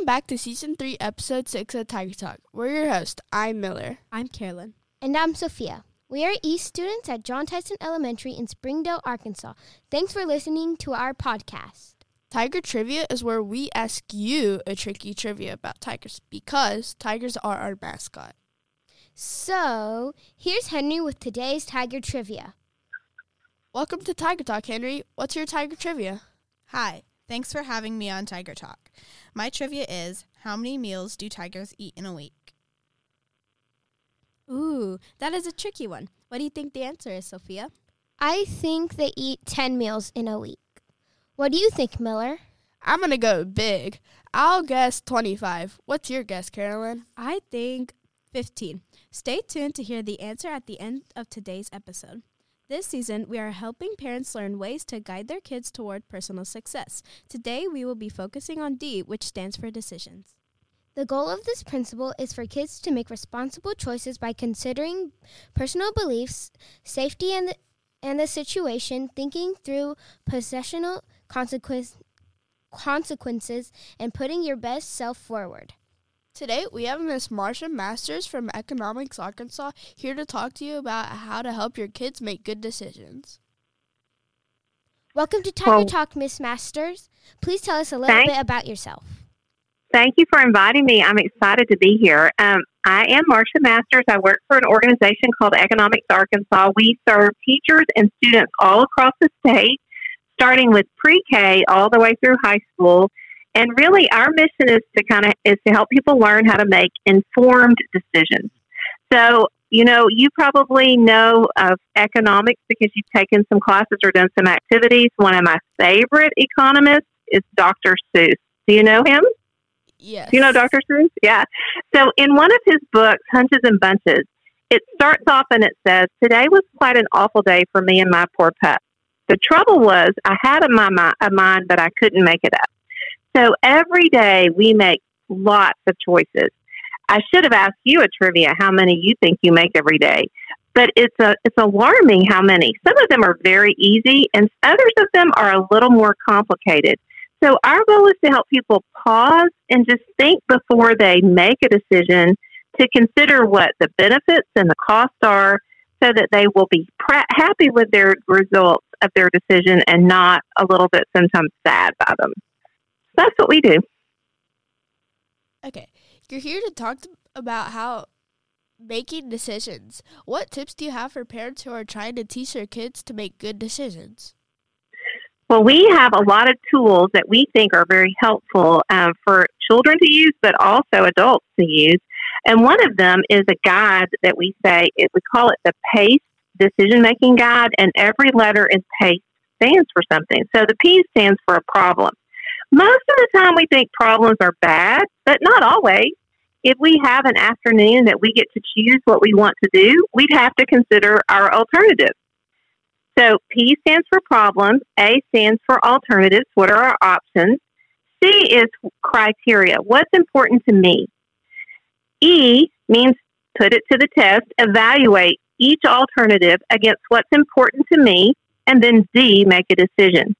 Welcome back to Season 3, Episode 6 of Tiger Talk. We're your hosts. I'm Miller. I'm Carolyn. And I'm Sophia. We are EAST students at John Tyson Elementary in Springdale, Arkansas. Thanks for listening to our podcast. Tiger Trivia is where we ask you a tricky trivia about tigers because tigers are our mascot. So, here's Henry with today's Tiger Trivia. Welcome to Tiger Talk, Henry. What's your Tiger Trivia? Hi, thanks for having me on Tiger Talk. My trivia is How many meals do tigers eat in a week? Ooh, that is a tricky one. What do you think the answer is, Sophia? I think they eat 10 meals in a week. What do you think, Miller? I'm going to go big. I'll guess 25. What's your guess, Carolyn? I think 15. Stay tuned to hear the answer at the end of today's episode. This season, we are helping parents learn ways to guide their kids toward personal success. Today, we will be focusing on D, which stands for decisions. The goal of this principle is for kids to make responsible choices by considering personal beliefs, safety, and the, and the situation, thinking through possessional consequence, consequences, and putting your best self forward. Today, we have Miss Marsha Masters from Economics Arkansas here to talk to you about how to help your kids make good decisions. Welcome to Tiger well, Talk, Miss Masters. Please tell us a little bit about yourself. Thank you for inviting me. I'm excited to be here. Um, I am Marsha Masters. I work for an organization called Economics Arkansas. We serve teachers and students all across the state, starting with pre-K all the way through high school. And really, our mission is to kind of is to help people learn how to make informed decisions. So, you know, you probably know of economics because you've taken some classes or done some activities. One of my favorite economists is Dr. Seuss. Do you know him? Yes. Do you know Dr. Seuss? Yeah. So in one of his books, Hunches and Bunches, it starts off and it says, Today was quite an awful day for me and my poor pup. The trouble was, I had a, my, a mind, but I couldn't make it up. So every day we make lots of choices. I should have asked you a trivia how many you think you make every day. But it's a it's alarming how many. Some of them are very easy and others of them are a little more complicated. So our goal is to help people pause and just think before they make a decision to consider what the benefits and the costs are so that they will be pra- happy with their results of their decision and not a little bit sometimes sad by them. That's what we do. Okay. You're here to talk about how making decisions. What tips do you have for parents who are trying to teach their kids to make good decisions? Well, we have a lot of tools that we think are very helpful um, for children to use, but also adults to use. And one of them is a guide that we say, it, we call it the PACE decision making guide, and every letter in PACE stands for something. So the P stands for a problem. Most of the time, we think problems are bad, but not always. If we have an afternoon that we get to choose what we want to do, we'd have to consider our alternatives. So P stands for problems, A stands for alternatives. What are our options? C is criteria. What's important to me? E means put it to the test, evaluate each alternative against what's important to me, and then D, make a decision.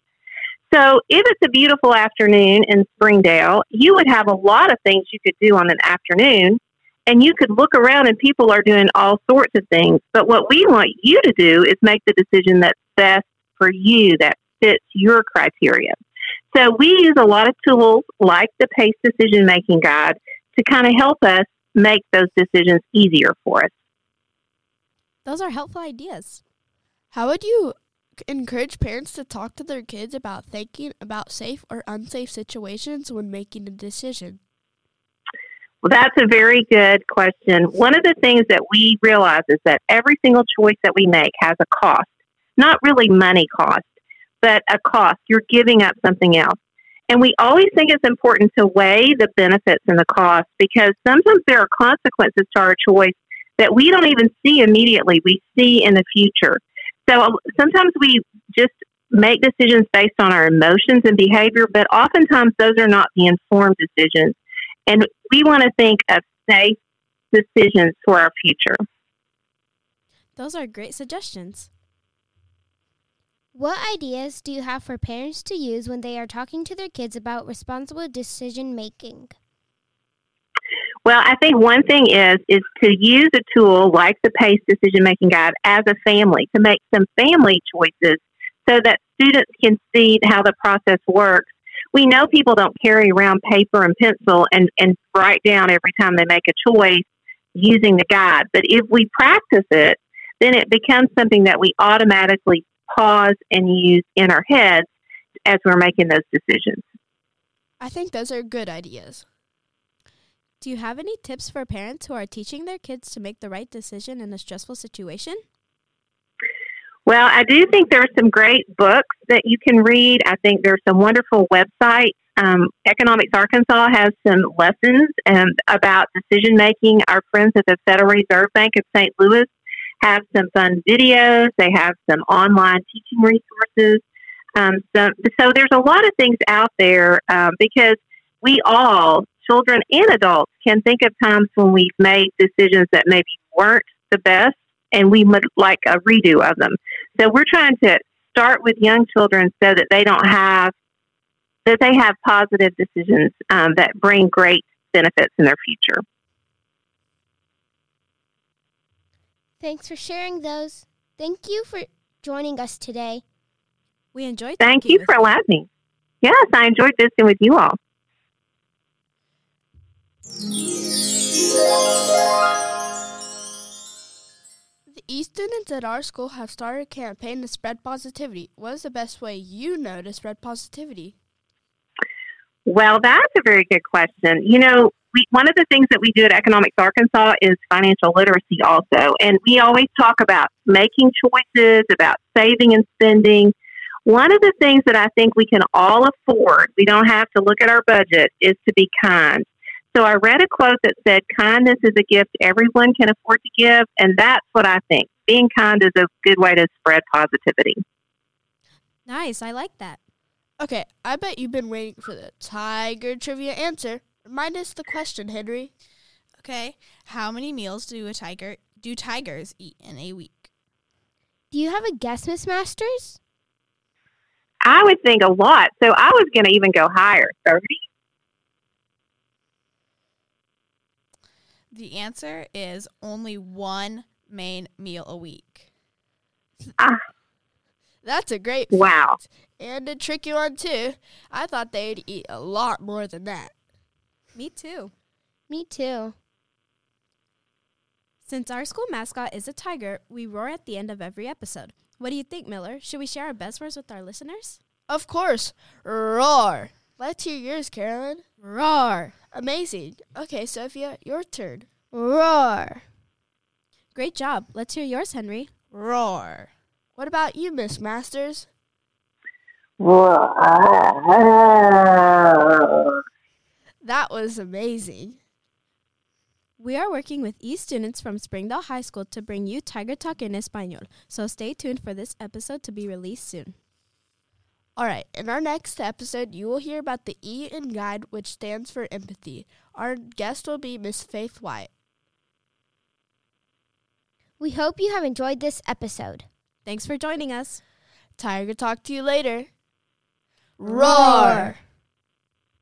So if it's a beautiful afternoon in Springdale, you would have a lot of things you could do on an afternoon and you could look around and people are doing all sorts of things. But what we want you to do is make the decision that's best for you, that fits your criteria. So we use a lot of tools like the PACE decision making guide to kind of help us make those decisions easier for us. Those are helpful ideas. How would you encourage parents to talk to their kids about thinking about safe or unsafe situations when making a decision? Well, that's a very good question. One of the things that we realize is that every single choice that we make has a cost, not really money cost, but a cost. You're giving up something else. And we always think it's important to weigh the benefits and the costs because sometimes there are consequences to our choice that we don't even see immediately. We see in the future. So um, sometimes we just make decisions based on our emotions and behavior, but oftentimes those are not the informed decisions. And we want to think of safe decisions for our future. Those are great suggestions. What ideas do you have for parents to use when they are talking to their kids about responsible decision making? Well, I think one thing is is to use a tool like the PACE decision making guide as a family to make some family choices so that students can see how the process works. We know people don't carry around paper and pencil and, and write down every time they make a choice using the guide. But if we practice it, then it becomes something that we automatically pause and use in our heads as we're making those decisions. I think those are good ideas. Do you have any tips for parents who are teaching their kids to make the right decision in a stressful situation? Well, I do think there are some great books that you can read. I think there's some wonderful websites. Um, Economics Arkansas has some lessons um, about decision making. Our friends at the Federal Reserve Bank of St. Louis have some fun videos. They have some online teaching resources. Um, so, so there's a lot of things out there um, because we all, children and adults, can think of times when we've made decisions that maybe weren't the best and we would like a redo of them. So we're trying to start with young children so that they don't have that they have positive decisions um, that bring great benefits in their future. Thanks for sharing those. Thank you for joining us today. We enjoyed. Thank you with for allowing me. Yes, I enjoyed visiting with you all. Students at our school have started a campaign to spread positivity. What is the best way you know to spread positivity? Well, that's a very good question. You know, we, one of the things that we do at Economics Arkansas is financial literacy also. And we always talk about making choices, about saving and spending. One of the things that I think we can all afford, we don't have to look at our budget, is to be kind. So I read a quote that said, kindness is a gift everyone can afford to give. And that's what I think. Being kind is a good way to spread positivity. Nice. I like that. Okay, I bet you've been waiting for the tiger trivia answer. Remind us the question, Henry. Okay. How many meals do a tiger do tigers eat in a week? Do you have a guess, Miss Masters? I would think a lot. So I was going to even go higher, 30. The answer is only one main meal a week. Ah, That's a great wow. fact. And a tricky one, too. I thought they'd eat a lot more than that. Me too. Me too. Since our school mascot is a tiger, we roar at the end of every episode. What do you think, Miller? Should we share our best words with our listeners? Of course. Roar. Let's hear yours, Carolyn. Roar. Amazing. Okay, Sophia, your turn. Roar. Great job. Let's hear yours, Henry. Roar. What about you, Miss Masters? That was amazing. We are working with E students from Springdale High School to bring you Tiger Talk in Espanol, so stay tuned for this episode to be released soon. All right, in our next episode, you will hear about the E in GUIDE, which stands for empathy. Our guest will be Miss Faith White. We hope you have enjoyed this episode. Thanks for joining us. Tiger, talk to you later. Roar.